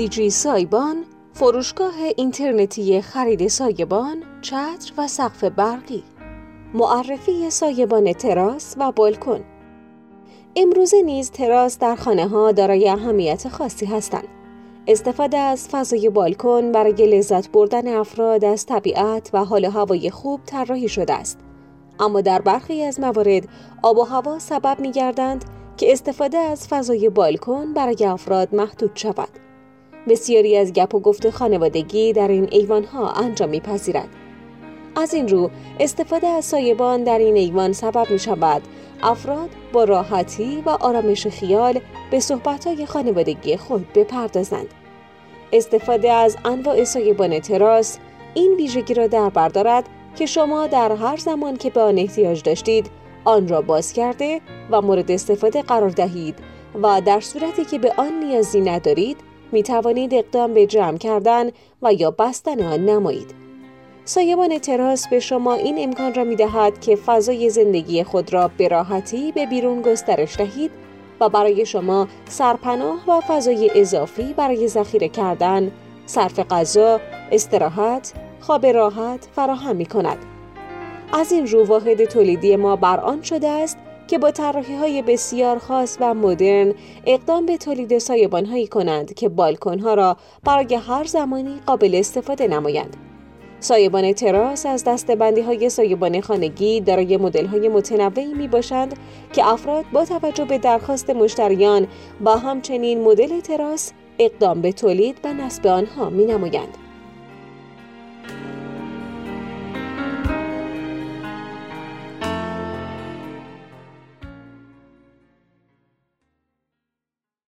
دیجی سایبان فروشگاه اینترنتی خرید سایبان، چتر و سقف برقی معرفی سایبان تراس و بالکن امروزه نیز تراس در خانه ها دارای اهمیت خاصی هستند. استفاده از فضای بالکن برای لذت بردن افراد از طبیعت و حال هوای خوب طراحی شده است. اما در برخی از موارد آب و هوا سبب می گردند که استفاده از فضای بالکن برای افراد محدود شود. بسیاری از گپ و گفت خانوادگی در این ایوان ها انجام میپذیرد. از این رو استفاده از سایبان در این ایوان سبب می شود افراد با راحتی و آرامش خیال به صحبتهای خانوادگی خود بپردازند. استفاده از انواع سایبان تراس این ویژگی را در بر دارد که شما در هر زمان که به آن احتیاج داشتید آن را باز کرده و مورد استفاده قرار دهید و در صورتی که به آن نیازی ندارید می توانید اقدام به جمع کردن و یا بستن آن نمایید. سایبان تراس به شما این امکان را می دهد که فضای زندگی خود را به راحتی به بیرون گسترش دهید و برای شما سرپناه و فضای اضافی برای ذخیره کردن، صرف غذا، استراحت، خواب راحت فراهم می کند. از این رو واحد تولیدی ما بر آن شده است که با طراحی های بسیار خاص و مدرن اقدام به تولید سایبان هایی کنند که بالکن ها را برای هر زمانی قابل استفاده نمایند. سایبان تراس از دستبندی های سایبان خانگی دارای مدل های متنوعی می باشند که افراد با توجه به درخواست مشتریان و همچنین مدل تراس اقدام به تولید و نصب آنها می نمایند.